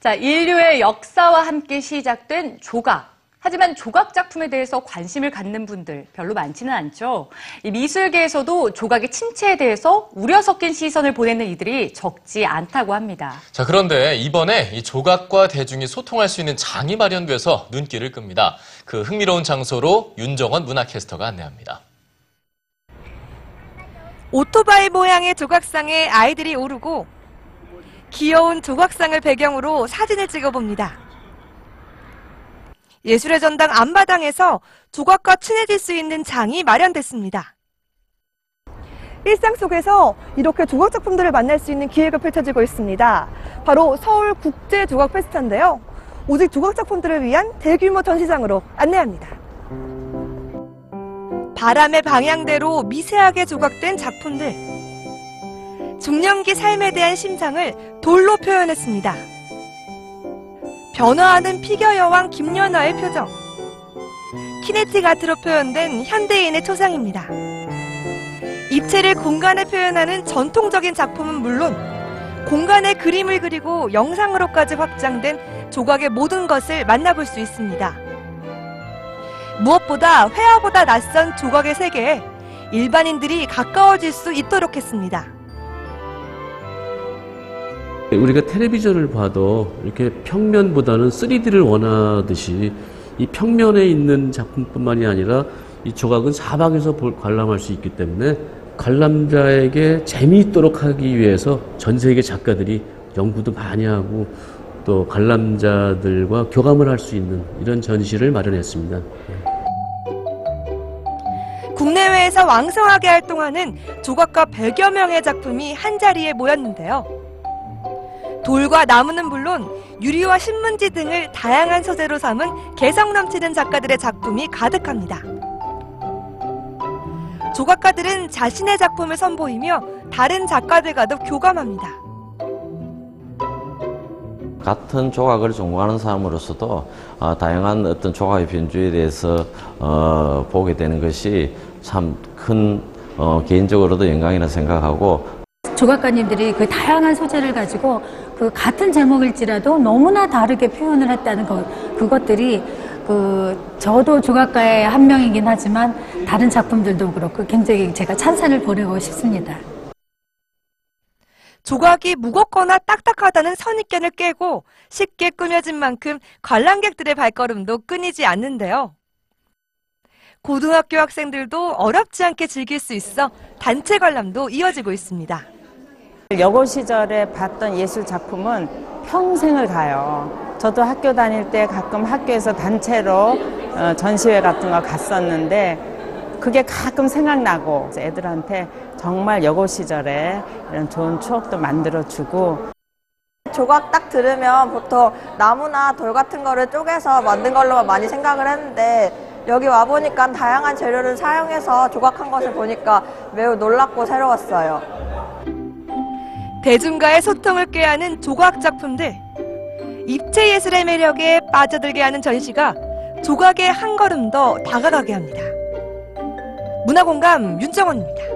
자, 인류의 역사와 함께 시작된 조각. 하지만 조각 작품에 대해서 관심을 갖는 분들 별로 많지는 않죠. 이 미술계에서도 조각의 침체에 대해서 우려 섞인 시선을 보내는 이들이 적지 않다고 합니다. 자, 그런데 이번에 이 조각과 대중이 소통할 수 있는 장이 마련돼서 눈길을 끕니다. 그 흥미로운 장소로 윤정원 문화캐스터가 안내합니다. 오토바이 모양의 조각상에 아이들이 오르고 귀여운 조각상을 배경으로 사진을 찍어봅니다. 예술의 전당 앞마당에서 조각과 친해질 수 있는 장이 마련됐습니다. 일상 속에서 이렇게 조각 작품들을 만날 수 있는 기회가 펼쳐지고 있습니다. 바로 서울 국제 조각 페스타인데요. 오직 조각 작품들을 위한 대규모 전시장으로 안내합니다. 바람의 방향대로 미세하게 조각된 작품들. 중년기 삶에 대한 심상을 돌로 표현했습니다. 변화하는 피겨 여왕 김연아의 표정. 키네틱 아트로 표현된 현대인의 초상입니다. 입체를 공간에 표현하는 전통적인 작품은 물론 공간에 그림을 그리고 영상으로까지 확장된 조각의 모든 것을 만나볼 수 있습니다. 무엇보다 회화보다 낯선 조각의 세계에 일반인들이 가까워질 수 있도록 했습니다. 우리가 텔레비전을 봐도 이렇게 평면보다는 3D를 원하듯이 이 평면에 있는 작품뿐만이 아니라 이 조각은 사방에서 볼, 관람할 수 있기 때문에 관람자에게 재미있도록 하기 위해서 전 세계 작가들이 연구도 많이 하고 또 관람자들과 교감을 할 수 있는 이런 전시를 마련했습니다. 국내외에서 왕성하게 활동하는 조각가 100여 명의 작품이 한자리에 모였는데요. 돌과 나무는 물론 유리와 신문지 등을 다양한 소재로 삼은 개성 넘치는 작가들의 작품이 가득합니다. 조각가들은 자신의 작품을 선보이며 다른 작가들과도 교감합니다. 같은 조각을 전공하는 사람으로서도 어, 다양한 어떤 조각의 변주에 대해서 어, 보게 되는 것이 참큰 어, 개인적으로도 영광이라 생각하고 조각가님들이 그 다양한 소재를 가지고 그 같은 제목일지라도 너무나 다르게 표현을 했다는 것, 그것들이 그 저도 조각가의 한 명이긴 하지만 다른 작품들도 그렇고 굉장히 제가 찬사를 보내고 싶습니다. 조각이 무겁거나 딱딱하다는 선입견을 깨고 쉽게 꾸며진 만큼 관람객들의 발걸음도 끊이지 않는데요. 고등학교 학생들도 어렵지 않게 즐길 수 있어 단체 관람도 이어지고 있습니다. 여고 시절에 봤던 예술 작품은 평생을 가요. 저도 학교 다닐 때 가끔 학교에서 단체로 어, 전시회 같은 거 갔었는데 그게 가끔 생각나고 애들한테 정말 여고 시절에 이런 좋은 추억도 만들어주고 조각 딱 들으면 보통 나무나 돌 같은 거를 쪼개서 만든 걸로만 많이 생각을 했는데 여기 와보니까 다양한 재료를 사용해서 조각한 것을 보니까 매우 놀랍고 새로웠어요. 대중과의 소통을 꾀하는 조각 작품들. 입체 예술의 매력에 빠져들게 하는 전시가 조각에 한 걸음 더 다가가게 합니다. 문화공감 윤정원입니다.